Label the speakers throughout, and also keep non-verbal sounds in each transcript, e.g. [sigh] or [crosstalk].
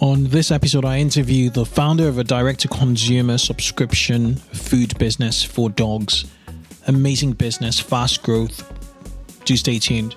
Speaker 1: On this episode, I interview the founder of a direct to consumer subscription food business for dogs. Amazing business, fast growth. Do stay tuned.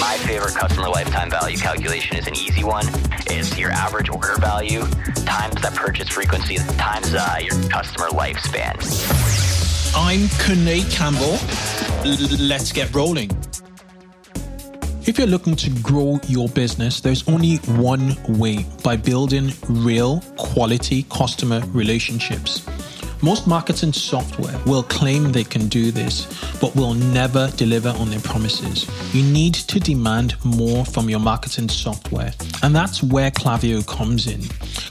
Speaker 2: My favorite customer lifetime value calculation is an easy one. It's your average order value times that purchase frequency times uh, your customer lifespan.
Speaker 1: I'm Kunle Campbell. Let's get rolling. If you're looking to grow your business, there's only one way by building real quality customer relationships. Most marketing software will claim they can do this, but will never deliver on their promises. You need to demand more from your marketing software, and that's where Klaviyo comes in.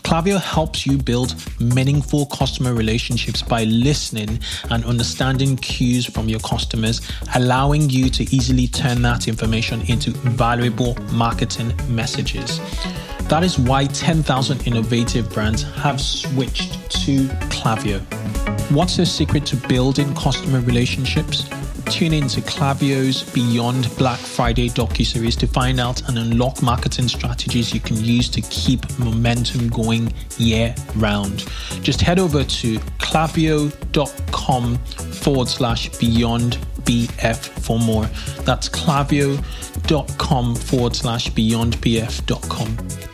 Speaker 1: Klaviyo helps you build meaningful customer relationships by listening and understanding cues from your customers, allowing you to easily turn that information into valuable marketing messages. That is why 10,000 innovative brands have switched to Klaviyo. What's the secret to building customer relationships? Tune in to Klaviyo's Beyond Black Friday docu-series to find out and unlock marketing strategies you can use to keep momentum going year round. Just head over to klaviyo.com forward slash beyond BF for more. That's klaviyo.com forward slash beyondbf.com.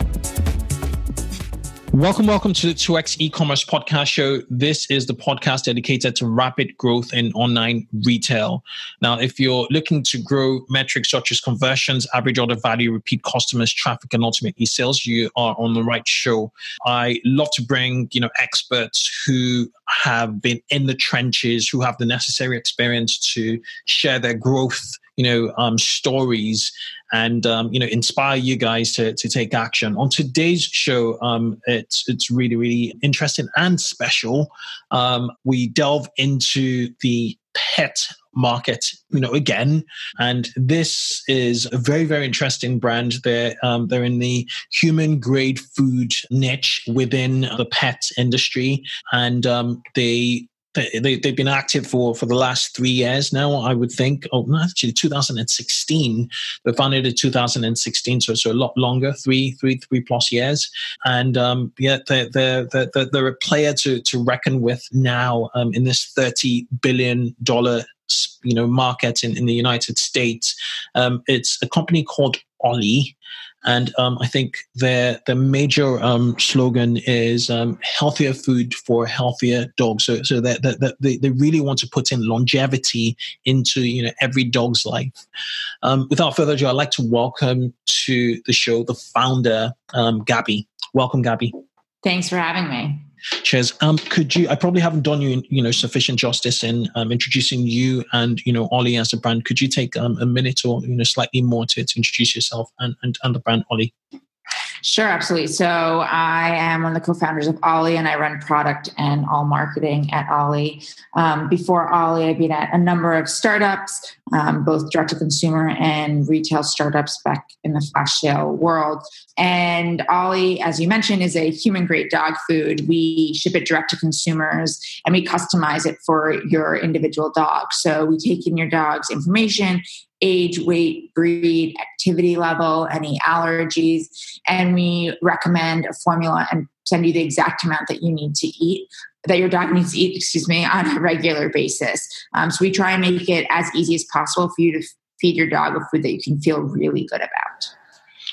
Speaker 1: Welcome, welcome to the 2x e-commerce podcast show. This is the podcast dedicated to rapid growth in online retail. Now, if you're looking to grow metrics such as conversions, average order value, repeat customers, traffic, and ultimately sales, you are on the right show. I love to bring, you know, experts who have been in the trenches, who have the necessary experience to share their growth you know um, stories and um, you know inspire you guys to to take action. On today's show, um, it's it's really really interesting and special. Um, we delve into the pet market you know again and this is a very very interesting brand they're um, they're in the human grade food niche within the pet industry and um, they they, they've been active for, for the last three years now, I would think. Oh, actually, 2016. They founded in 2016, so it's a lot longer, three, three, three plus years. And um, yeah, they're, they're, they're, they're, a player to, to reckon with now um, in this $30 billion you know market in, in the United States. Um, it's a company called Ollie, and um, I think their the major um, slogan is um, healthier food for healthier dogs. So, so that, that, they, they really want to put in longevity into you know every dog's life. Um, without further ado, I'd like to welcome to the show the founder, um, Gabby. Welcome, Gabby.
Speaker 3: Thanks for having me.
Speaker 1: Cheers. Um, could you? I probably haven't done you, you know, sufficient justice in um, introducing you and you know Ollie as a brand. Could you take um, a minute or you know slightly more to, to introduce yourself and, and and the brand Ollie?
Speaker 3: Sure, absolutely. So I am one of the co-founders of Ollie, and I run product and all marketing at Ollie. Um, before Ollie, I've been at a number of startups, um, both direct to consumer and retail startups back in the flash sale world. And Ollie, as you mentioned, is a human grade dog food. We ship it direct to consumers and we customize it for your individual dog. So we take in your dog's information age, weight, breed, activity level, any allergies, and we recommend a formula and send you the exact amount that you need to eat that your dog needs to eat excuse me [laughs] on a regular basis. Um, so we try and make it as easy as possible for you to feed your dog a food that you can feel really good about.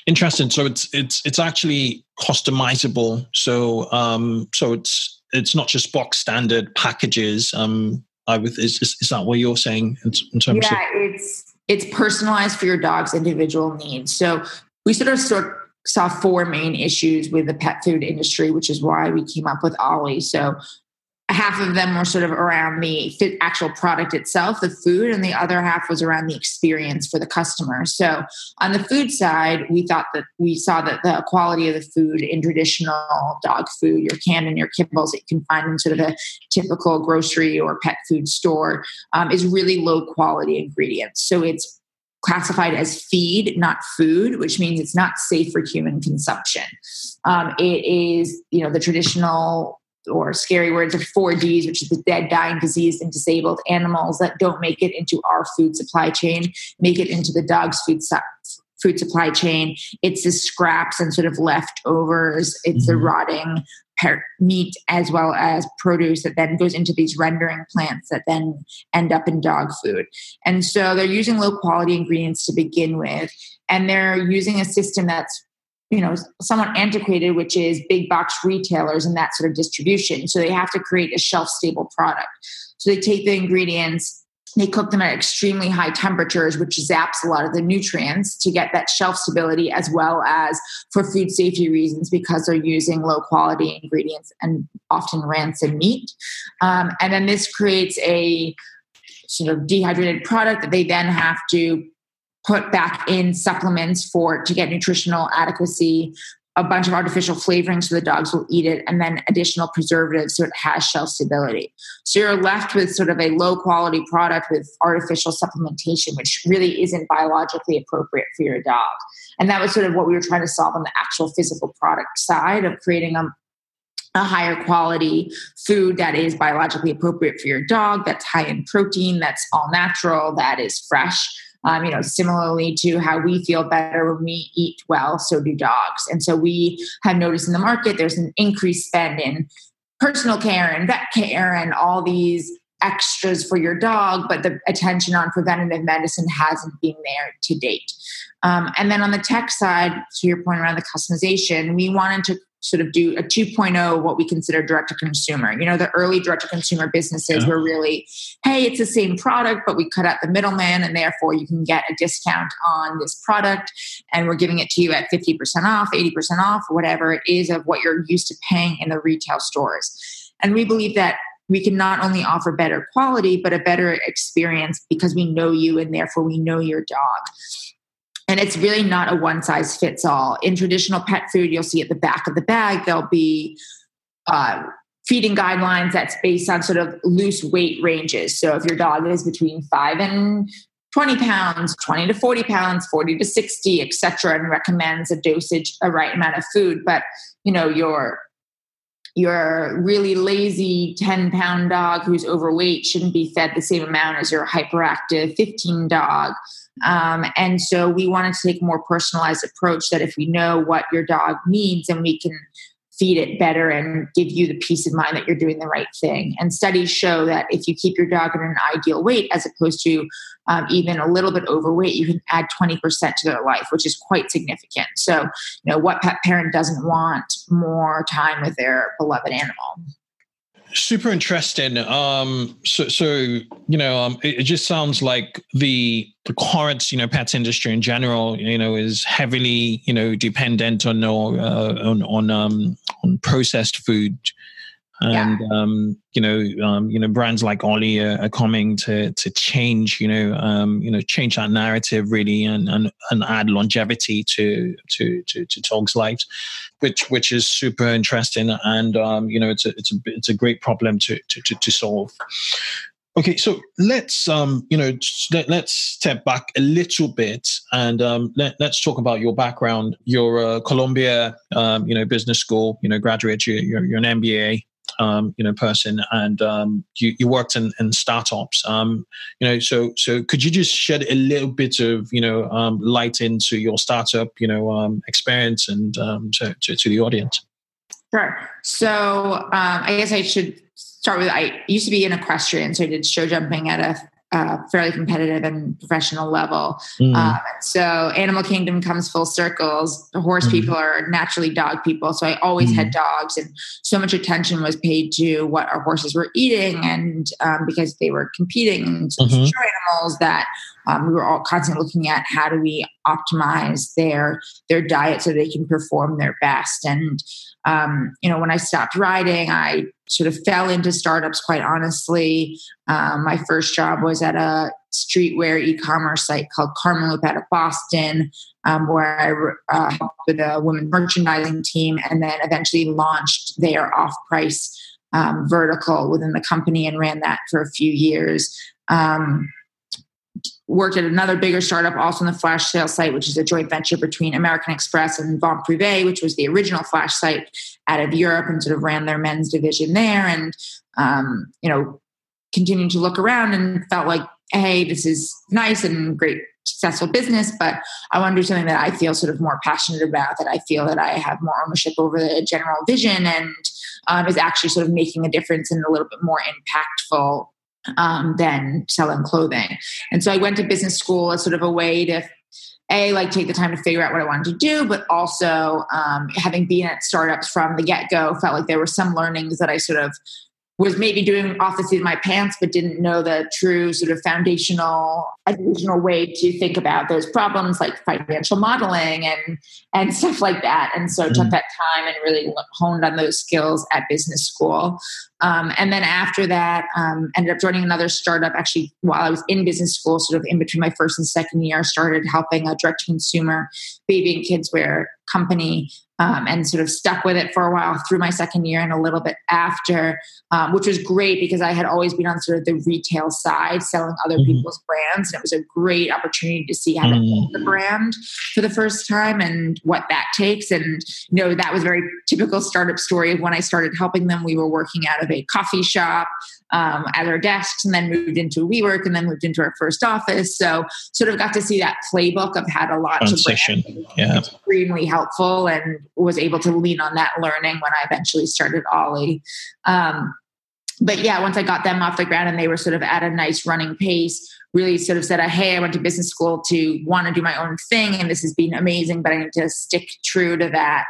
Speaker 1: Interesting. So it's it's it's actually customizable. So um so it's it's not just box standard packages. Um I with is, is, is that what you're saying in, in terms
Speaker 3: yeah,
Speaker 1: of
Speaker 3: it's it's personalized for your dog's individual needs. So we sort of sort saw four main issues with the pet food industry, which is why we came up with Ollie. So half of them were sort of around the actual product itself, the food, and the other half was around the experience for the customer. So on the food side, we thought that we saw that the quality of the food in traditional dog food, your and your kibbles that you can find in sort of a typical grocery or pet food store, um, is really low quality ingredients. So it's classified as feed, not food, which means it's not safe for human consumption. Um, it is, you know, the traditional or scary words of four Ds, which is the dead, dying, diseased, and disabled animals that don't make it into our food supply chain, make it into the dog's food su- food supply chain. It's the scraps and sort of leftovers. It's mm-hmm. the rotting meat as well as produce that then goes into these rendering plants that then end up in dog food. And so they're using low quality ingredients to begin with, and they're using a system that's you know somewhat antiquated which is big box retailers and that sort of distribution. So they have to create a shelf stable product. So they take the ingredients they cook them at extremely high temperatures which zaps a lot of the nutrients to get that shelf stability as well as for food safety reasons because they're using low quality ingredients and often rancid meat. Um, and then this creates a sort of dehydrated product that they then have to put back in supplements for to get nutritional adequacy a bunch of artificial flavoring so the dogs will eat it and then additional preservatives so it has shelf stability. So you're left with sort of a low quality product with artificial supplementation which really isn't biologically appropriate for your dog. And that was sort of what we were trying to solve on the actual physical product side of creating a, a higher quality food that is biologically appropriate for your dog that's high in protein that's all natural that is fresh um, you know, similarly to how we feel better when we eat well, so do dogs. And so we have noticed in the market there's an increased spend in personal care and vet care and all these extras for your dog, but the attention on preventative medicine hasn't been there to date. Um, and then on the tech side, to your point around the customization, we wanted to sort of do a 2.0 what we consider direct to consumer. You know the early direct to consumer businesses yeah. were really hey it's the same product but we cut out the middleman and therefore you can get a discount on this product and we're giving it to you at 50% off 80% off whatever it is of what you're used to paying in the retail stores. And we believe that we can not only offer better quality but a better experience because we know you and therefore we know your dog and it's really not a one size fits all. In traditional pet food, you'll see at the back of the bag, there'll be uh, feeding guidelines that's based on sort of loose weight ranges. So if your dog is between five and 20 pounds, 20 to 40 pounds, 40 to 60, etc., and recommends a dosage, a right amount of food. But you know, your your really lazy 10 pound dog who's overweight shouldn't be fed the same amount as your hyperactive 15 dog. Um, and so we wanted to take a more personalized approach that if we know what your dog needs and we can feed it better and give you the peace of mind that you're doing the right thing. And studies show that if you keep your dog in an ideal weight, as opposed to um, even a little bit overweight, you can add 20% to their life, which is quite significant. So, you know, what pet parent doesn't want more time with their beloved animal?
Speaker 1: Super interesting. Um so so you know um it, it, just sounds like the the current you know pet industry in general you know is heavily you know dependent on uh, on on um on processed food and yeah. um, you know, um, you know, brands like Ollie are, are, coming to to change, you know, um, you know, change that narrative really, and and, and add longevity to to to, to dogs' lives, which which is super interesting, and um, you know, it's a it's a it's a great problem to to to, to solve. Okay, so let's um, you know let, us step back a little bit and um, let, us talk about your background. You're a Columbia, um, you know, business school, you know, graduate. You're, you're, you're an MBA um, you know person and um, you, you worked in, in startups. Um, you know so so could you just shed a little bit of you know um, light into your startup you know um, experience and um, to, to, to, the audience?
Speaker 3: Sure. So i guess i should start with i used to be an equestrian so i did show jumping at a uh, fairly competitive and professional level. Mm. Um, so Animal Kingdom comes full circles. The horse mm. people are naturally dog people. So I always mm. had dogs, and so much attention was paid to what our horses were eating, and um, because they were competing and mm-hmm. show animals, that um, we were all constantly looking at how do we optimize their their diet so they can perform their best. And um, you know, when I stopped riding, I sort of fell into startups. Quite honestly, um, my first job was at a streetwear e-commerce site called Karmaloop out of Boston, um, where I uh, helped with a women's merchandising team, and then eventually launched their off-price um, vertical within the company and ran that for a few years. Um, worked at another bigger startup, also in the flash sale site, which is a joint venture between American Express and Vente Privée, which was the original flash site out of Europe, and sort of ran their men's division there. And um, you know, continuing to look around and felt like, hey, this is nice and great successful business, but I want to do something that I feel sort of more passionate about, that I feel that I have more ownership over the general vision and um, is actually sort of making a difference and a little bit more impactful um, than selling clothing. And so I went to business school as sort of a way to a like take the time to figure out what I wanted to do, but also um, having been at startups from the get go, felt like there were some learnings that I sort of was maybe doing off in my pants, but didn't know the true sort of foundational, original way to think about those problems like financial modeling and and [laughs] stuff like that. And so mm-hmm. took that time and really honed on those skills at business school. Um, and then after that, um, ended up joining another startup. Actually, while I was in business school, sort of in between my first and second year, started helping a direct to consumer baby and kids wear company um, and sort of stuck with it for a while through my second year and a little bit after, um, which was great because I had always been on sort of the retail side, selling other mm-hmm. people's brands. And it was a great opportunity to see how to build the brand for the first time and what that takes. And, you know, that was a very typical startup story of when I started helping them. We were working out of a coffee shop um, at our desks and then moved into WeWork and then moved into our first office. So sort of got to see that playbook of had a lot
Speaker 1: Transition.
Speaker 3: to
Speaker 1: Yeah.
Speaker 3: Extremely helpful and was able to lean on that learning when I eventually started Ollie. Um, but yeah, once I got them off the ground and they were sort of at a nice running pace, really sort of said, hey, I went to business school to want to do my own thing and this has been amazing, but I need to stick true to that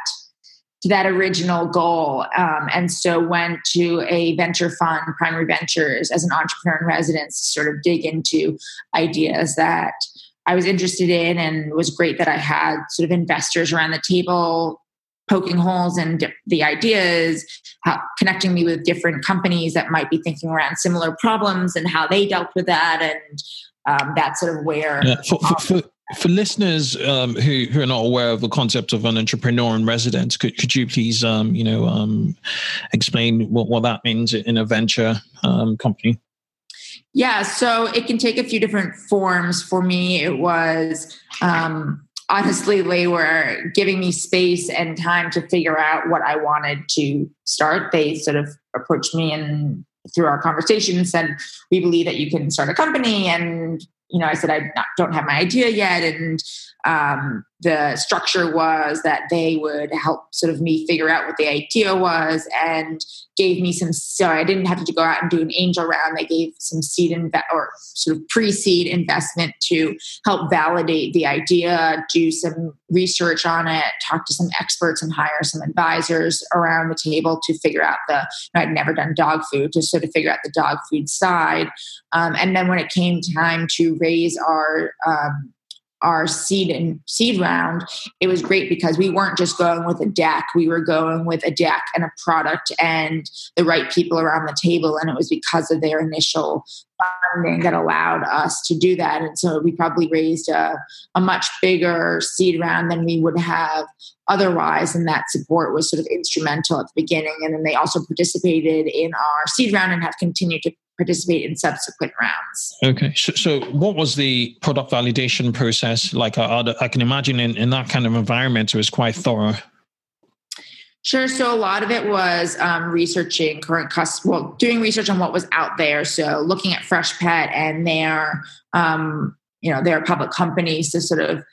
Speaker 3: to that original goal. Um, and so went to a venture fund, Primary Ventures, as an entrepreneur in residence to sort of dig into ideas that I was interested in and was great that I had sort of investors around the table poking holes in the ideas, how, connecting me with different companies that might be thinking around similar problems and how they dealt with that. And um, that's sort of where.
Speaker 1: Yeah, for, for, for, for listeners um, who, who are not aware of the concept of an entrepreneur in residence, could, could you please, um, you know, um, explain what, what that means in a venture um, company?
Speaker 3: Yeah, so it can take a few different forms. For me, it was um, honestly, they were giving me space and time to figure out what I wanted to start. They sort of approached me and through our conversation said, "We believe that you can start a company and you know, I said I don't have my idea yet, and um, the structure was that they would help sort of me figure out what the idea was and gave me some so i didn't have to go out and do an angel round. They gave some seed inve- or sort of pre-seed investment to help validate the idea do some research on it talk to some experts and hire some advisors around the table to figure out the you know, i'd never done dog food to sort of figure out the dog food side. Um, and then when it came time to raise our um, our seed and seed round, it was great because we weren't just going with a deck. We were going with a deck and a product and the right people around the table. And it was because of their initial funding that allowed us to do that. And so we probably raised a, a much bigger seed round than we would have otherwise. And that support was sort of instrumental at the beginning. And then they also participated in our seed round and have continued to participate in subsequent rounds.
Speaker 1: Okay, so, so what was the product validation process like? I, I can imagine in, in that kind of environment, it was quite thorough.
Speaker 3: Sure. So a lot of it was um, researching current customers, well, doing research on what was out there. So looking at Freshpet and their, um, you know, their public companies to sort of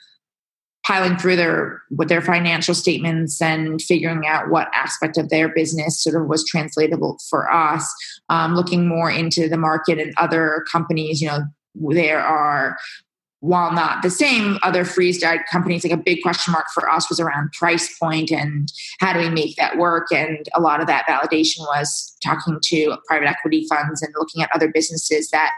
Speaker 3: piling through their with their financial statements and figuring out what aspect of their business sort of was translatable for us um, looking more into the market and other companies you know there are while not the same, other freeze dried companies, like a big question mark for us was around price point and how do we make that work. And a lot of that validation was talking to private equity funds and looking at other businesses that,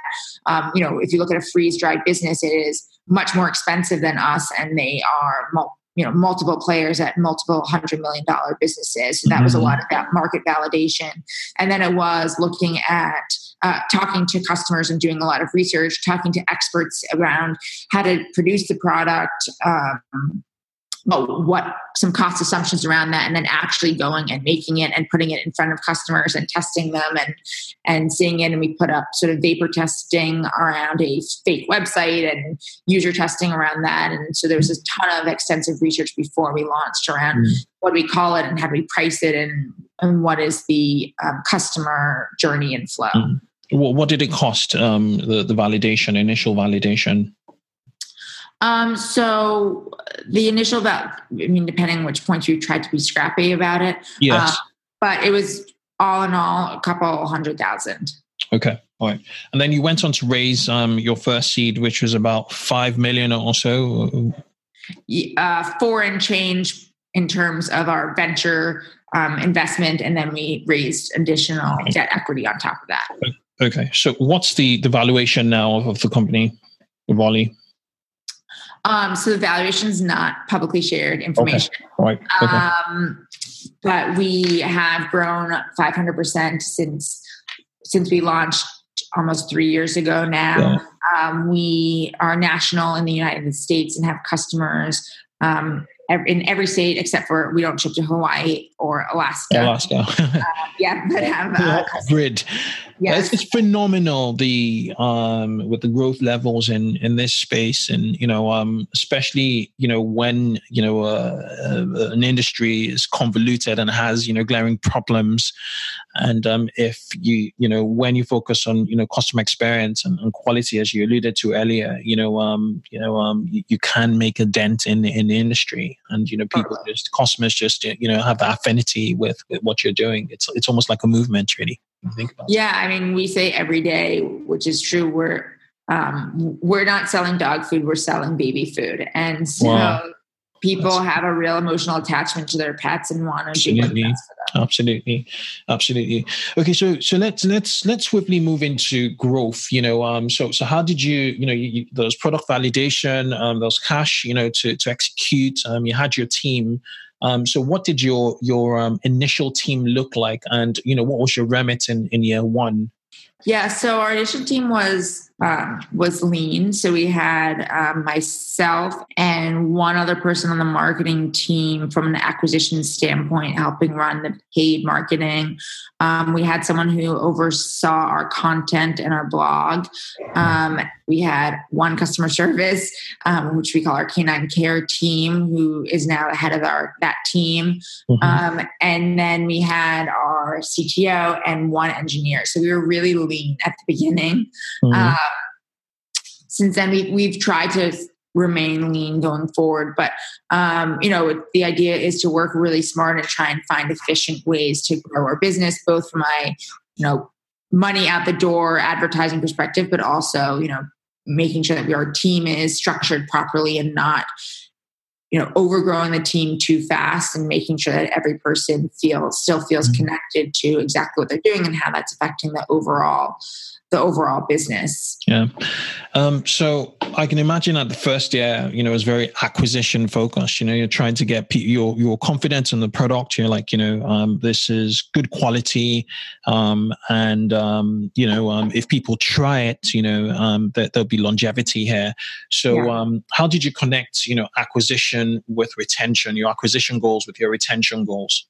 Speaker 3: um, you know, if you look at a freeze dried business, it is much more expensive than us and they are you know multiple players at multiple hundred million dollar businesses so that mm-hmm. was a mm-hmm. lot of that market validation and then it was looking at uh, talking to customers and doing a lot of research talking to experts around how to produce the product um, well, what some cost assumptions around that and then actually going and making it and putting it in front of customers and testing them and and seeing it and we put up sort of vapor testing around a fake website and user testing around that and so there was a ton of extensive research before we launched around mm. what do we call it and how do we price it and and what is the um, customer journey and flow mm.
Speaker 1: what did it cost um, the, the validation initial validation
Speaker 3: um, so the initial about, I mean, depending on which point you tried to be scrappy about it.
Speaker 1: Yes. Uh,
Speaker 3: but it was all in all a couple hundred thousand.
Speaker 1: Okay. All right. And then you went on to raise um, your first seed, which was about 5 million or so.
Speaker 3: Uh, four and change in terms of our venture um, investment. And then we raised additional debt equity on top of that.
Speaker 1: Okay. So what's the, the valuation now of, of the company, Ollie?
Speaker 3: Um, so the valuation is not publicly shared information.
Speaker 1: Okay. Right. Okay.
Speaker 3: Um, but we have grown 500% since since we launched almost three years ago now. Yeah. Um, we are national in the United States and have customers um, in every state except for we don't ship to Hawaii or Alaska.
Speaker 1: Alaska.
Speaker 3: uh, yeah, but have uh,
Speaker 1: grid. Yes. It's, it's, phenomenal the um with the growth levels in in this space and you know um especially you know when you know uh, uh, an industry is convoluted and has you know glaring problems and um if you you know when you focus on you know customer experience and, and quality as you alluded to earlier you know um you know um you, you can make a dent in in the industry and you know people just customers just you know have affinity with, with what you're doing. It's it's almost like a movement really
Speaker 3: think about yeah i mean we say every day which is true we're um, we're not selling dog food we're selling baby food. And so wow. people That's have a real emotional attachment to their pets and want to do
Speaker 1: absolutely. absolutely. Okay so so let's let's let's swiftly move into growth you know um so so how did you you know you, you, those product validation um those cash you know to to execute um you had your team um, so, what did your your um, initial team look like, and you know, what was your remit in in year one?
Speaker 3: Yeah, so our initial team was um, was lean. So we had um, myself and one other person on the marketing team from an acquisition standpoint, helping run the paid marketing. Um, we had someone who oversaw our content and our blog. Um, we had one customer service, um, which we call our canine care team, who is now the head of our that team. Mm-hmm. Um, and then we had our CTO and one engineer. So we were really lean at the beginning. Mm-hmm. Since then, we, we've tried to remain lean going forward. But um, you know, the idea is to work really smart and try and find efficient ways to grow our business, both from my you know money out the door advertising perspective, but also you know making sure that our team is structured properly and not you know overgrowing the team too fast and making sure that every person feels still feels mm-hmm. connected to exactly what they're doing and how that's affecting the overall the overall business.
Speaker 1: Yeah. Um, so I can imagine that the first year, you know, is very acquisition focused. You know, you're trying to get people, your your confidence in the product. You're like, you know, um, this is good quality, um, and um, you know, um, if people try it, you know, um, that there'll be longevity here. So, yeah. um, how did you connect, you know, acquisition with retention? Your acquisition goals with your retention goals?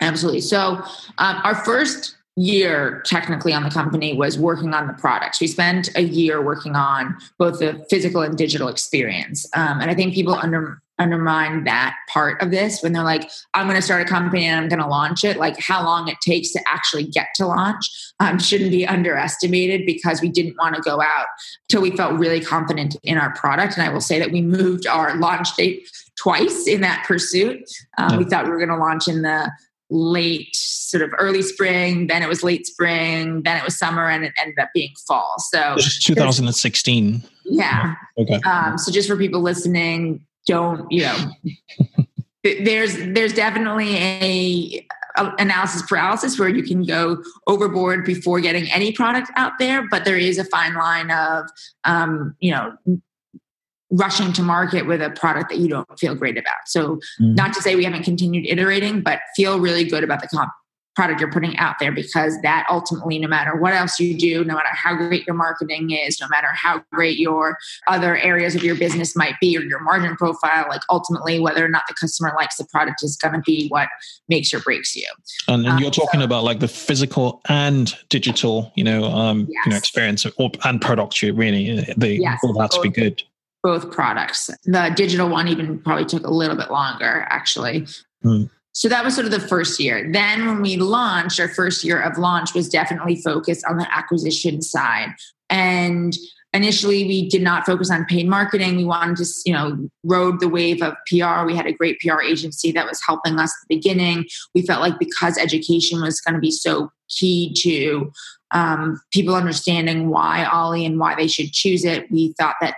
Speaker 3: Absolutely. So, um, our first year technically on the company was working on the products. We spent a year working on both the physical and digital experience. Um, and I think people under, undermine that part of this when they're like, I'm going to start a company and I'm going to launch it. Like how long it takes to actually get to launch um, shouldn't be underestimated because we didn't want to go out till we felt really confident in our product. And I will say that we moved our launch date twice in that pursuit. Um, we thought we were going to launch in the late sort of early spring then it was late spring then it was summer and it ended up being fall so
Speaker 1: 2016
Speaker 3: Yeah.
Speaker 1: Okay.
Speaker 3: Um, so just for people listening, don't you know? [laughs] there's there's definitely a, a, analysis paralysis where you can go overboard before getting any product out there, but there is a fine line of um, you know rushing to market with a product that you don't feel great about. So mm-hmm. not to say we haven't continued iterating, but feel really good about the comp product you're putting out there because that ultimately no matter what else you do no matter how great your marketing is no matter how great your other areas of your business might be or your margin profile like ultimately whether or not the customer likes the product is going to be what makes or breaks you
Speaker 1: and, and you're um, talking so, about like the physical and digital you know um yes. you know experience or, and product you really they yes, all that to be good
Speaker 3: both products the digital one even probably took a little bit longer actually mm. So that was sort of the first year. Then when we launched, our first year of launch was definitely focused on the acquisition side. And initially we did not focus on paid marketing. We wanted to, you know, rode the wave of PR. We had a great PR agency that was helping us at the beginning. We felt like because education was going to be so key to um, people understanding why Ollie and why they should choose it, we thought that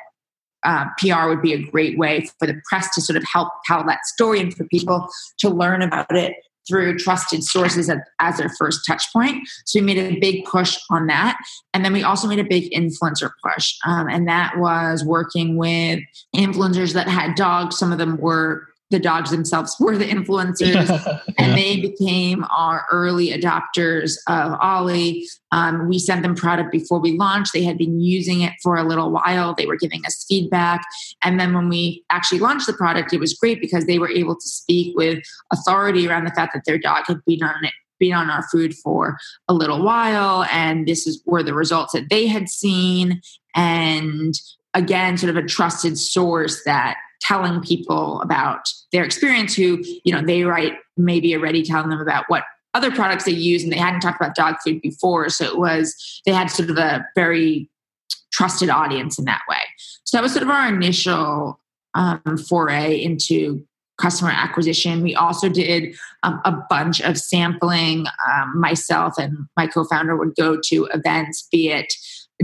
Speaker 3: uh, PR would be a great way for the press to sort of help tell that story and for people to learn about it through trusted sources as, as their first touch point. So we made a big push on that. And then we also made a big influencer push. Um, and that was working with influencers that had dogs. Some of them were the dogs themselves were the influencers [laughs] and they became our early adopters of ollie. Um, we sent them product before we launched. They had been using it for a little while. They were giving us feedback. And then when we actually launched the product it was great because they were able to speak with authority around the fact that their dog had been on it been on our food for a little while. And this is were the results that they had seen. And again sort of a trusted source that telling people about their experience who you know they write maybe already telling them about what other products they use and they hadn't talked about dog food before. So it was they had sort of a very trusted audience in that way. So that was sort of our initial um, foray into customer acquisition. We also did um, a bunch of sampling um, myself and my co-founder would go to events be it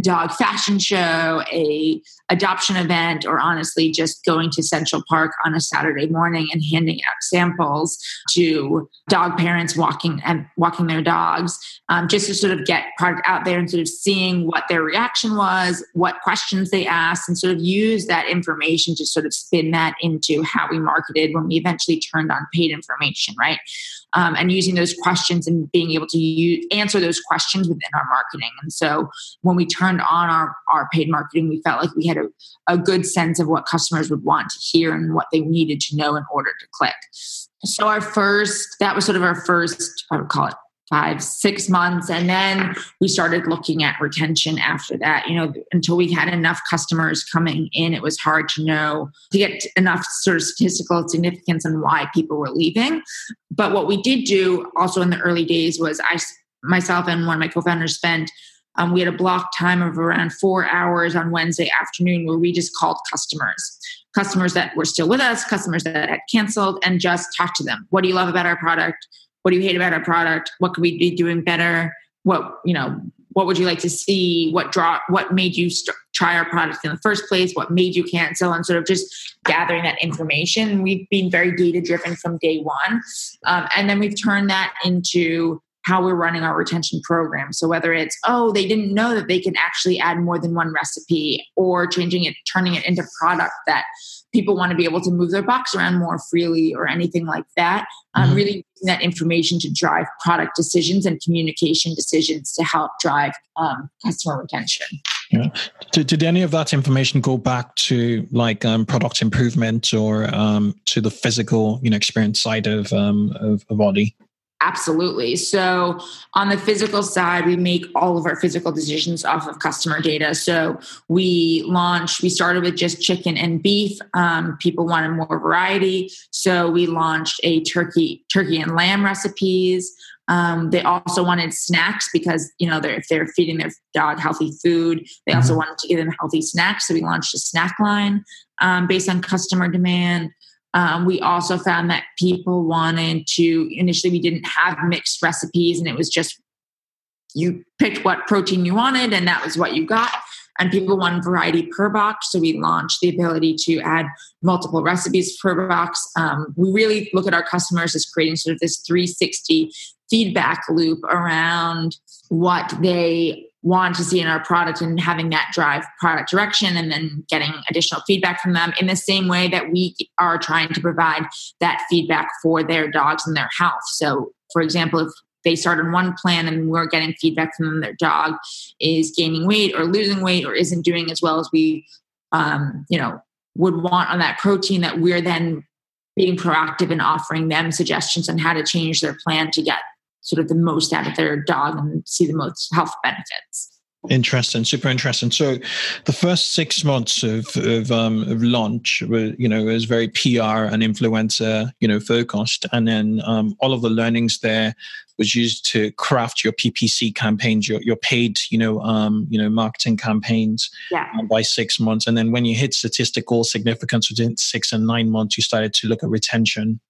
Speaker 3: dog fashion show, a adoption event, or honestly just going to Central Park on a Saturday morning and handing out samples to dog parents walking and walking their dogs, um, just to sort of get product out there and sort of seeing what their reaction was, what questions they asked, and sort of use that information to sort of spin that into how we marketed when we eventually turned on paid information, right? Um, and using those questions and being able to use, answer those questions within our marketing. And so when we turned on our, our paid marketing, we felt like we had a, a good sense of what customers would want to hear and what they needed to know in order to click. So our first, that was sort of our first, I would call it five, six months. And then we started looking at retention after that. You know, until we had enough customers coming in, it was hard to know to get enough sort of statistical significance on why people were leaving. But what we did do also in the early days was I, myself and one of my co founders spent um, we had a block time of around four hours on Wednesday afternoon where we just called customers, customers that were still with us, customers that had canceled, and just talked to them. What do you love about our product? What do you hate about our product? What could we be doing better? What you know what would you like to see? What draw what made you st- try our product in the first place? What made you cancel? And sort of just gathering that information. We've been very data driven from day one. Um, and then we've turned that into how we're running our retention program. So whether it's oh they didn't know that they can actually add more than one recipe or changing it turning it into product that people want to be able to move their box around more freely or anything like that. Um, mm-hmm. Really using that information to drive product decisions and communication decisions to help drive um, customer retention.
Speaker 1: Yeah. Did, did, any of that information go back to like um, product improvement or um, to the physical, you know, experience side of um, of, of Ollie?
Speaker 3: Absolutely. So, on the physical side, we make all of our physical decisions off of customer data. So, we launched, we started with just chicken and beef. Um, people wanted more variety. So, we launched a turkey, turkey and lamb recipes. Um, they also wanted snacks because, you know, they're, if they're feeding their dog healthy food, they also mm-hmm. wanted to give them healthy snacks. So, we launched a snack line um, based on customer demand. Um, we also found that people wanted to, initially, we didn't have mixed recipes and it was just you picked what protein you wanted and that was what you got. and people want variety per box. So we launched the ability to add multiple recipes per box. Um, we really look at our customers as creating sort of this 360 feedback loop around what they want to see in our product and having that drive product direction and then getting additional feedback from them in the same way that we are trying to provide that feedback for their dogs and their health. So, for example, if they start on one plan and we're getting feedback from them their dog is gaining weight or losing weight or isn't doing as well as we um, you know would want on that protein that we're then being proactive in offering them suggestions on how to change their plan to get sort of the most out of their dog and see the most health benefits.
Speaker 1: Interesting, super interesting. So, the first six months of of, um, of launch were, you know, was very PR and influencer, you know, focused, and then um, all of the learnings there was used to craft your PPC campaigns, your your paid, you know, um, you know, marketing campaigns.
Speaker 3: Yeah.
Speaker 1: Um, by six months, and then when you hit statistical significance within six and nine months, you started to look at retention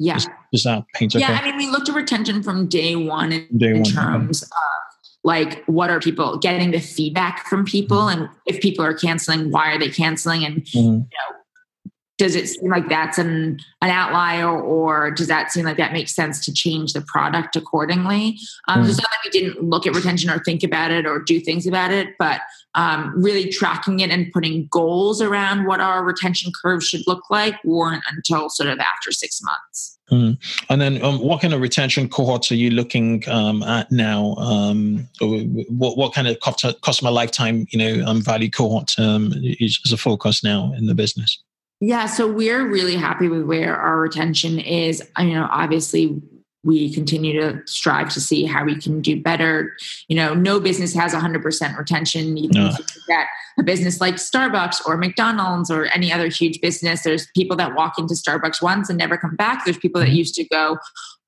Speaker 3: yeah.
Speaker 1: Does, does that paint
Speaker 3: okay? Yeah, I mean, we looked at retention from day one in,
Speaker 1: day
Speaker 3: in
Speaker 1: one,
Speaker 3: terms okay. of like what are people getting the feedback from people, mm-hmm. and if people are canceling, why are they canceling, and mm-hmm. you know does it seem like that's an, an outlier or does that seem like that makes sense to change the product accordingly um, mm. so it's not that we didn't look at retention or think about it or do things about it but um, really tracking it and putting goals around what our retention curve should look like weren't until sort of after six months
Speaker 1: Mm. And then, um, what kind of retention cohorts are you looking um, at now? Um, what, what kind of customer lifetime, you know, um, value cohort um, is, is a focus now in the business?
Speaker 3: Yeah, so we're really happy with where our retention is. You know, obviously we continue to strive to see how we can do better. You know, no business has 100% retention. Even no. if you get a business like Starbucks or McDonald's or any other huge business, there's people that walk into Starbucks once and never come back. There's people that mm-hmm. used to go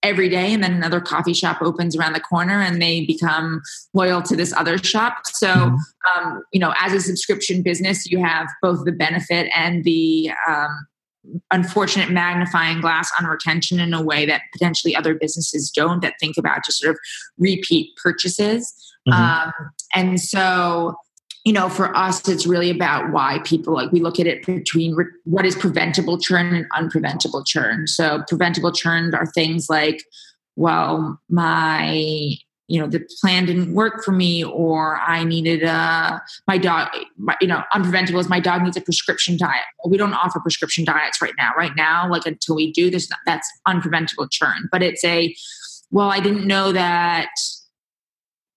Speaker 3: every day and then another coffee shop opens around the corner and they become loyal to this other shop so mm-hmm. um, you know as a subscription business you have both the benefit and the um, unfortunate magnifying glass on retention in a way that potentially other businesses don't that think about just sort of repeat purchases mm-hmm. um, and so you know, for us, it's really about why people like we look at it between re- what is preventable churn and unpreventable churn. So, preventable churn are things like, well, my you know the plan didn't work for me or i needed a my dog my, you know unpreventable is my dog needs a prescription diet we don't offer prescription diets right now right now like until we do this that's unpreventable churn but it's a well i didn't know that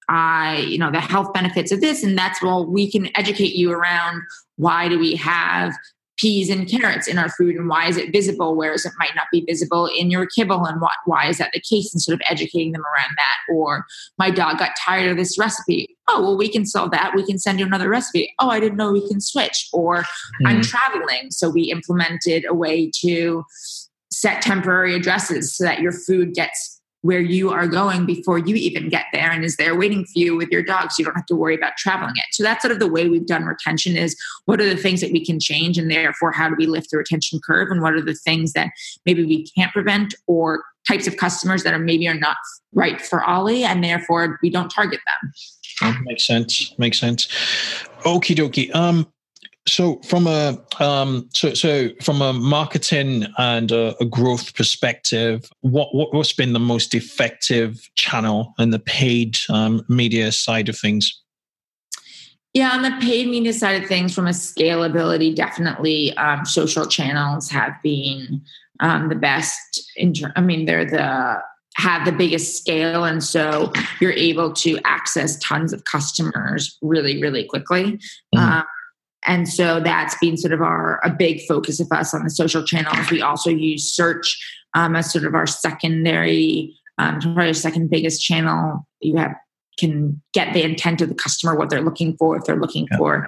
Speaker 3: I, you know, the health benefits of this. And that's well, we can educate you around why do we have peas and carrots in our food and why is it visible whereas it might not be visible in your kibble and what, why is that the case and sort of educating them around that? Or my dog got tired of this recipe. Oh well we can solve that. We can send you another recipe. Oh i didn't know we can switch. Or mm-hmm. i'm traveling. So we implemented a way to set temporary addresses so that your food gets where you are going before you even get there and is there waiting for you with your dog so you don't have to worry about traveling it so that's sort of the way we've done retention is what are the things that we can change and therefore how do we lift the retention curve and what are the things that maybe we can't prevent or types of customers that are maybe are not right for ollie and therefore we don't target them.
Speaker 1: Oh, makes sense. Makes sense. Okie dokie. Um so from a um, so so from a marketing and a, a growth perspective, what, what what's been the most effective channel in the paid um, media side of things?
Speaker 3: Yeah, on the paid media side of things, from a scalability, definitely um, social channels have been um, the best. In ter- I mean, they're the have the biggest scale, and so you're able to access tons of customers really, really quickly. Mm-hmm. Um, and so that's been sort of our a big focus of us on the social channels. We also use search um, as sort of our secondary, um, probably our second biggest channel. You have can get the intent of the customer, what they're looking for. If they're looking yeah. for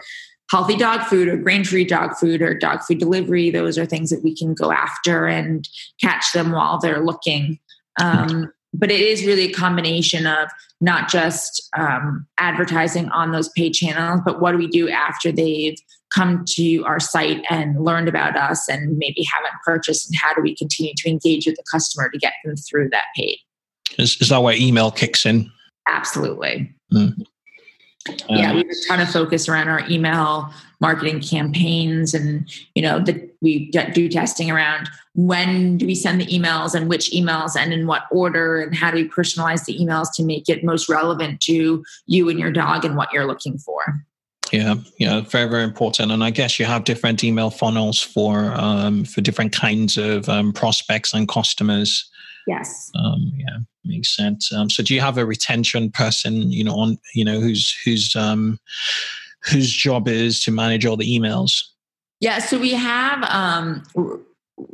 Speaker 3: healthy dog food or grain-free dog food or dog food delivery, those are things that we can go after and catch them while they're looking. Um, but it is really a combination of not just um, advertising on those paid channels, but what do we do after they've come to our site and learned about us and maybe haven't purchased, and how do we continue to engage with the customer to get them through that paid?
Speaker 1: Is, is that where email kicks in?
Speaker 3: Absolutely.
Speaker 1: Mm.
Speaker 3: yeah, we have a ton of focus around our email marketing campaigns, and you know, that we do testing around when do we send the emails and which emails and in what order, and how do we personalize the emails to make it most relevant to you and your dog and what you're looking for.
Speaker 1: Yeah, yeah, very very important. And I guess you have different email funnels for um, for different kinds of um, prospects and customers.
Speaker 3: Yes.
Speaker 1: Um, yeah, makes sense. Um, so, do you have a retention person? You know, on you know who's who's um, whose job is to manage all the emails?
Speaker 3: Yeah. So we have um,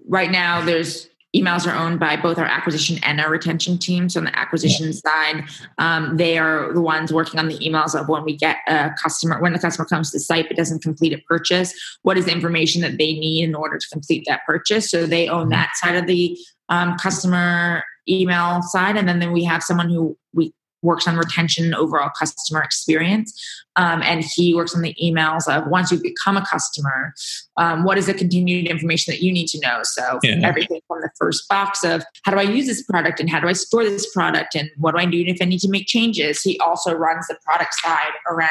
Speaker 3: right now. There's emails are owned by both our acquisition and our retention team. So on the acquisition yeah. side, um, they are the ones working on the emails of when we get a customer, when the customer comes to the site but doesn't complete a purchase, what is the information that they need in order to complete that purchase. So they own mm-hmm. that side of the um, customer email side, and then, then we have someone who we works on retention and overall customer experience. Um, and he works on the emails of once you become a customer, um, what is the continued information that you need to know? So yeah. everything from the first box of how do I use this product and how do I store this product and what do I do if I need to make changes? He also runs the product side around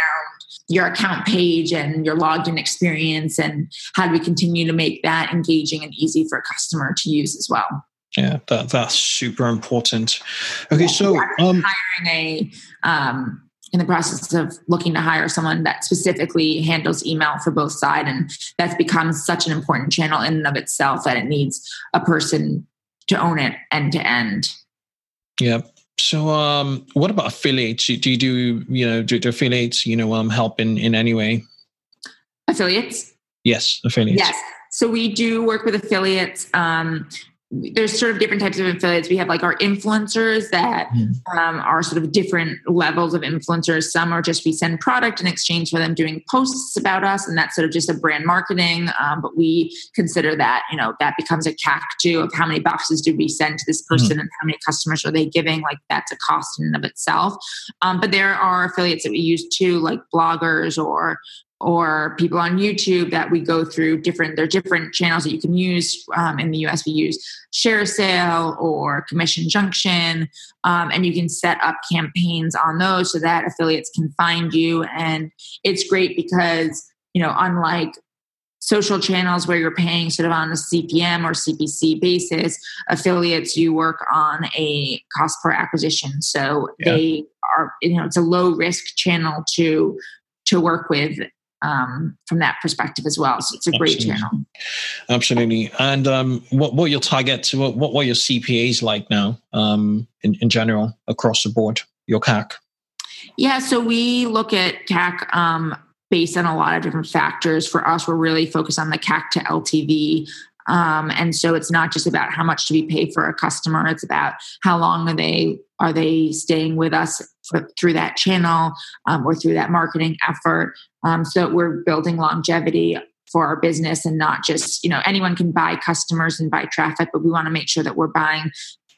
Speaker 3: your account page and your logged in experience and how do we continue to make that engaging and easy for a customer to use as well.
Speaker 1: Yeah, that that's super important. Okay, so um,
Speaker 3: hiring a um, in the process of looking to hire someone that specifically handles email for both side, and that's become such an important channel in and of itself that it needs a person to own it end to end.
Speaker 1: Yeah. So, um, what about affiliates? Do you do you know do, do affiliates you know um help in in any way?
Speaker 3: Affiliates.
Speaker 1: Yes, affiliates.
Speaker 3: Yes. So we do work with affiliates. Um, there's sort of different types of affiliates. We have like our influencers that um, are sort of different levels of influencers. Some are just we send product in exchange for them doing posts about us, and that's sort of just a brand marketing. Um, but we consider that you know that becomes a CAC too of how many boxes do we send to this hmm. person mm-hmm. and how many customers are they giving. Like that's a cost in and of itself. Um, but there are affiliates that we use too, like bloggers or or people on YouTube that we go through different, there are different channels that you can use. Um, in the US, we use ShareASale or Commission Junction, um, and you can set up campaigns on those so that affiliates can find you. And it's great because, you know, unlike social channels where you're paying sort of on a CPM or CPC basis, affiliates you work on a cost per acquisition. So yeah. they are, you know, it's a low risk channel to to work with um, from that perspective as well. So it's a great channel.
Speaker 1: Absolutely. And um, what what your targets? What what are your CPAs like now um, in in general across the board? Your CAC.
Speaker 3: Yeah, so we look at CAC um, based on a lot of different factors. For us, we're really focused on the CAC to LTV. Um, and so it's not just about how much do we pay for a customer; it's about how long are they are they staying with us for, through that channel um, or through that marketing effort, um, so that we're building longevity for our business and not just you know anyone can buy customers and buy traffic, but we want to make sure that we're buying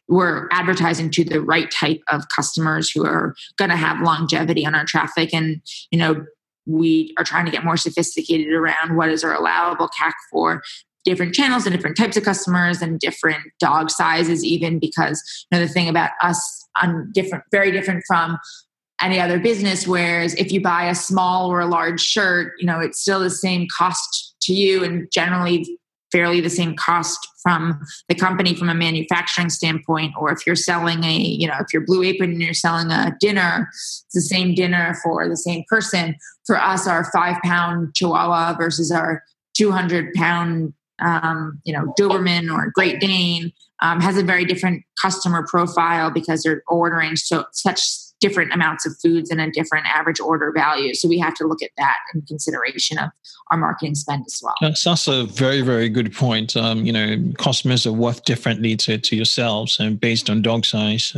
Speaker 3: we're advertising to the right type of customers who are going to have longevity on our traffic. And you know we are trying to get more sophisticated around what is our allowable CAC for different channels and different types of customers and different dog sizes even because you know the thing about us on different very different from any other business whereas if you buy a small or a large shirt you know it's still the same cost to you and generally fairly the same cost from the company from a manufacturing standpoint. Or if you're selling a you know if you're blue apron and you're selling a dinner it's the same dinner for the same person. For us our five pound chihuahua versus our 200 pound um, you know, Doberman or Great Dane um, has a very different customer profile because they're ordering so such different amounts of foods and a different average order value. So we have to look at that in consideration of our marketing spend as well.
Speaker 1: That's, that's a very, very good point. Um, you know, customers are worth differently to, to yourselves and based on dog size.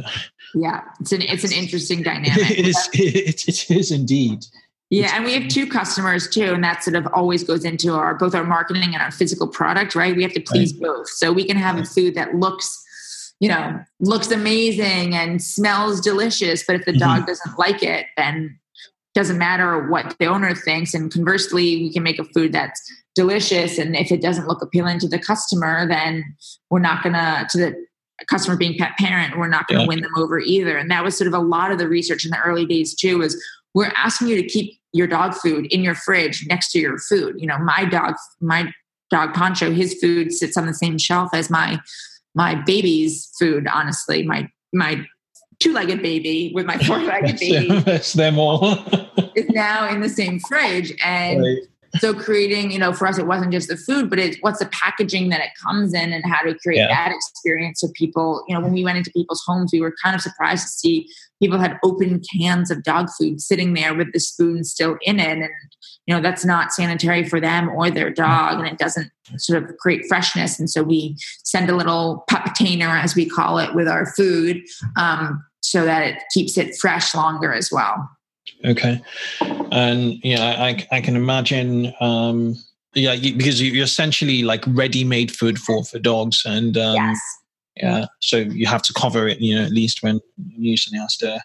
Speaker 3: Yeah, it's an it's an [laughs] interesting dynamic.
Speaker 1: it is. [laughs] It, it is indeed.
Speaker 3: Yeah, and we have two customers too, and that sort of always goes into our both our marketing and our physical product, right? We have to please right. both. So we can have a food that looks, you know, looks amazing and smells delicious, but if the mm-hmm. dog doesn't like it, then it doesn't matter what the owner thinks. And conversely, we can make a food that's delicious, and if it doesn't look appealing to the customer, then we're not gonna to the customer being pet parent, we're not gonna yeah. win them over either. And that was sort of a lot of the research in the early days too. Was we're asking you to keep your dog food in your fridge next to your food. You know, my dog, my dog Poncho, his food sits on the same shelf as my my baby's food. Honestly, my my two-legged baby with my [laughs] four-legged baby. [laughs]
Speaker 1: That's them all.
Speaker 3: is now in the same fridge, and right so creating you know for us it wasn't just the food but it's what's the packaging that it comes in and how to create yeah. that experience so people? You know when we went into people's homes we were kind of surprised to see people had open cans of dog food sitting there with the spoon still in it. And you know that's not sanitary for them or their dog and it doesn't sort of create freshness. And so we send a little puptainer as we call it with our food um, so that it keeps it fresh longer as well
Speaker 1: Okay, and yeah, I I can imagine. Um, yeah, because you're essentially like ready-made food for for dogs, and um, yes. yeah, so you have to cover it. You know, at least when use, and it has to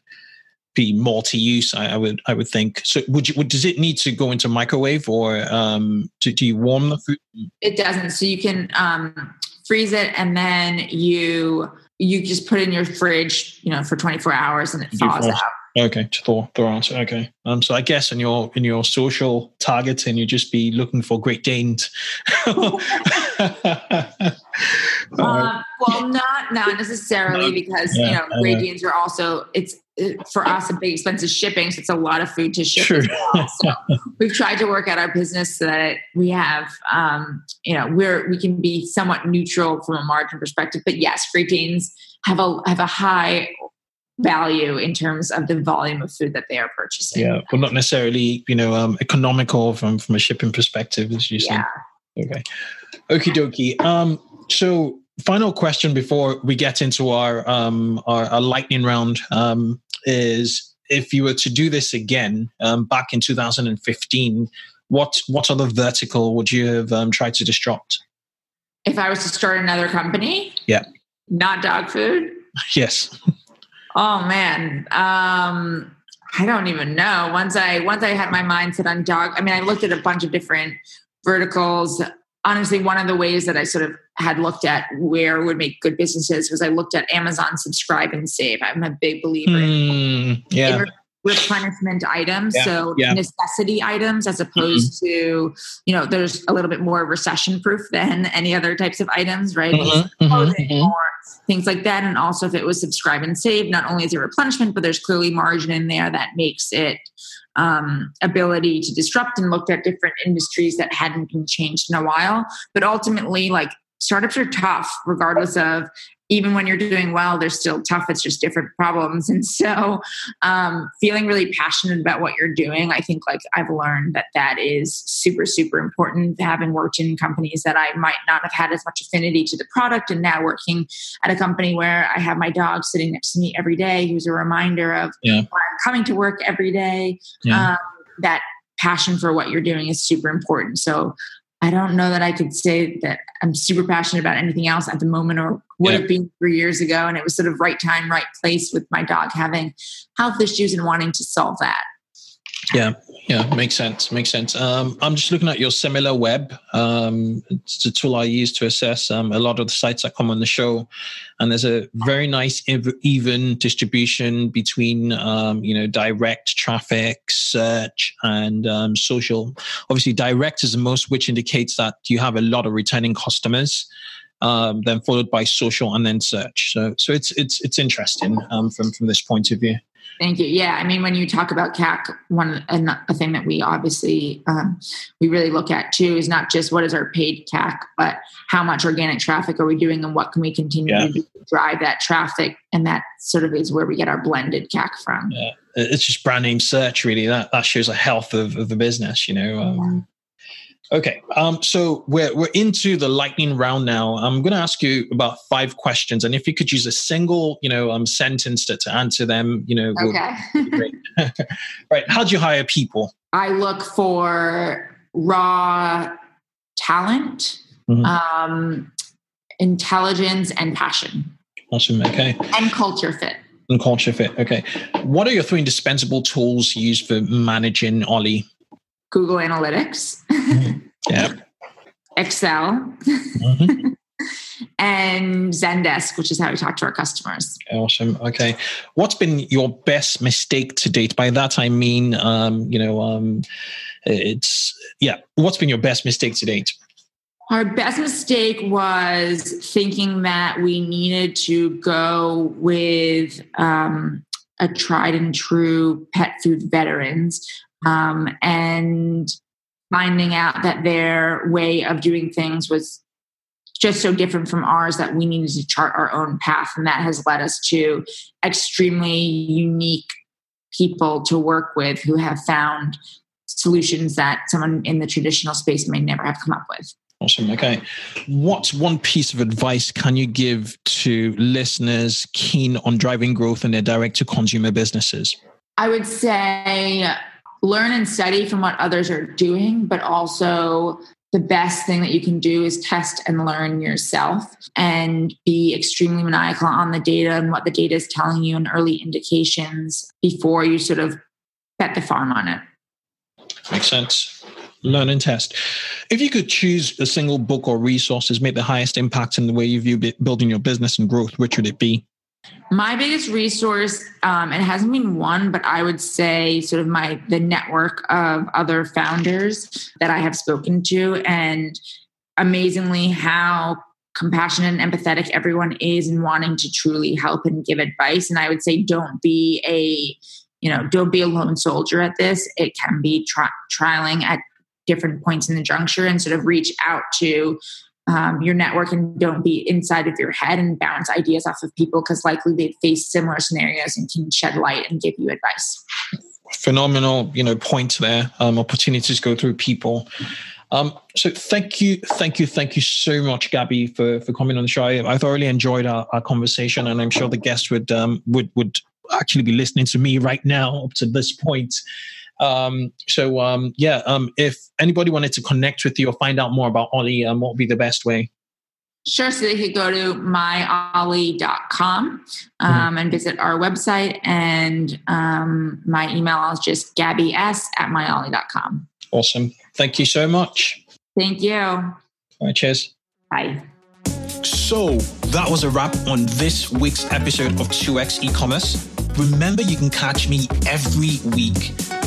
Speaker 1: be multi-use. I, I, would I would think. So, would you? Would, does it need to go into microwave, or um, do, do you warm the food?
Speaker 3: It doesn't. So you can um, freeze it, and then you you just put it in your fridge, you know, for 24 hours, and it thaws out.
Speaker 1: Okay, Thor, Thor answer. Okay, um, so I guess in your in your social targeting, you just be looking for Great Danes. [laughs]
Speaker 3: uh, well, not not necessarily because yeah, you know Great Danes are also it's it, for us a big expensive shipping, so it's a lot of food to ship. Sure. Well. So [laughs] we've tried to work out our business so that we have, um, you know, we're we can be somewhat neutral from a margin perspective. But yes, Great Danes have a have a high value in terms of the volume of food that they are purchasing.
Speaker 1: Yeah, well, not necessarily, you know, um, economical from from a shipping perspective, as you yeah. Okay, okie dokie. Um, so final question before we get into our um our, our lightning round um is if you were to do this again um, back in 2015 what what other vertical would you have um, tried to disrupt?
Speaker 3: If i was to start another company?
Speaker 1: Yeah.
Speaker 3: Not dog food? [laughs]
Speaker 1: Yes
Speaker 3: Oh man. Um I don't even know. Once I once I had my mind set on dog, I mean I looked at a bunch of different verticals. Honestly, one of the ways that I sort of had looked at where would make good businesses was I looked at Amazon subscribe and save. I'm a big believer
Speaker 1: mm, in yeah
Speaker 3: replenishment items yeah, so yeah. necessity items as opposed mm-hmm. to you know there's a little bit more recession proof than [laughs] any other types of items right mm-hmm, mm-hmm, or things like that and also if it was subscribe and save not only is it replenishment but there's clearly margin in there that makes it um, ability to disrupt and looked at different industries that hadn't been changed in a while but ultimately like startups are tough regardless of even when you're doing well, they're still tough. It's just different problems. And so, um, feeling really passionate about what you're doing, I think like I've learned that that is super, super important. Having worked in companies that I might not have had as much affinity to the product, and now working at a company where I have my dog sitting next to me every day, who's a reminder of yeah. I'm coming to work every day. Yeah. Um, that passion for what you're doing is super important. So I don't know that I could say that I'm super passionate about anything else at the moment or would yeah. have been three years ago. And it was sort of right time, right place with my dog having health issues and wanting to solve that.
Speaker 1: Yeah, yeah, makes sense. Makes sense. Um, I'm just looking at your SimilarWeb. Um, it's the tool I use to assess um, a lot of the sites that come on the show, and there's a very nice even distribution between um, you know direct traffic, search, and um, social. Obviously, direct is the most, which indicates that you have a lot of returning customers. Um, then followed by social and then search. So, so it's it's it's interesting um, from from this point of view.
Speaker 3: Thank you. Yeah, I mean, when you talk about CAC, one a thing that we obviously um, we really look at too is not just what is our paid CAC, but how much organic traffic are we doing, and what can we continue yeah. to drive that traffic, and that sort of is where we get our blended CAC from.
Speaker 1: Yeah, it's just brand name search, really. That that shows a health of, of the business, you know. Um, Okay, um, so we're we're into the lightning round now. I'm going to ask you about five questions, and if you could use a single, you know, um, sentence to, to answer them, you know,
Speaker 3: okay. [laughs] [laughs]
Speaker 1: right? How do you hire people?
Speaker 3: I look for raw talent, mm-hmm. um, intelligence, and passion.
Speaker 1: Awesome. Okay.
Speaker 3: And culture fit.
Speaker 1: And culture fit. Okay. What are your three indispensable tools used for managing Ollie?
Speaker 3: Google Analytics,
Speaker 1: yeah,
Speaker 3: Excel, mm-hmm. [laughs] and Zendesk, which is how we talk to our customers.
Speaker 1: Awesome. Okay. What's been your best mistake to date? By that, I mean, um, you know, um, it's, yeah, what's been your best mistake to date?
Speaker 3: Our best mistake was thinking that we needed to go with um, a tried and true pet food veterans um, and finding out that their way of doing things was just so different from ours that we needed to chart our own path. And that has led us to extremely unique people to work with who have found solutions that someone in the traditional space may never have come up with.
Speaker 1: Awesome. Okay. What one piece of advice can you give to listeners keen on driving growth in their direct to consumer businesses?
Speaker 3: I would say learn and study from what others are doing, but also the best thing that you can do is test and learn yourself and be extremely maniacal on the data and what the data is telling you and early indications before you sort of bet the farm on it.
Speaker 1: Makes sense learn and test. If you could choose a single book or resources make the highest impact in the way you view building your business and growth, which would it be?
Speaker 3: My biggest resource, um, it hasn't been one, but I would say sort of my the network of other founders that I have spoken to, and amazingly how compassionate and empathetic everyone is and wanting to truly help and give advice. And I would say, don't be a you know, don't be a lone soldier at this. It can be tri- trialing at different points in the juncture and sort of reach out to um, your network and don't be inside of your head and bounce ideas off of people because likely they've faced similar scenarios and can shed light and give you advice.
Speaker 1: Phenomenal, you know, point there. Um, opportunities go through people. Um, so thank you, thank you, thank you so much, Gabby, for for coming on the show. I, I thoroughly enjoyed our, our, conversation, and I'm sure the guests would um, would would actually be listening to me right now up to this point. Um, so um, yeah, um, if anybody wanted to connect with you or find out more about Ollie, um, what would be the best way?
Speaker 3: Sure. So they could go to myollie.com um, mm-hmm. and visit our website. And um, my email is just gabby s at myollie.com.
Speaker 1: Awesome. Thank you so much.
Speaker 3: Thank you.
Speaker 1: All right. Cheers.
Speaker 3: Bye.
Speaker 1: So that was a wrap on this week's episode of 2x e-commerce. Remember, you can catch me every week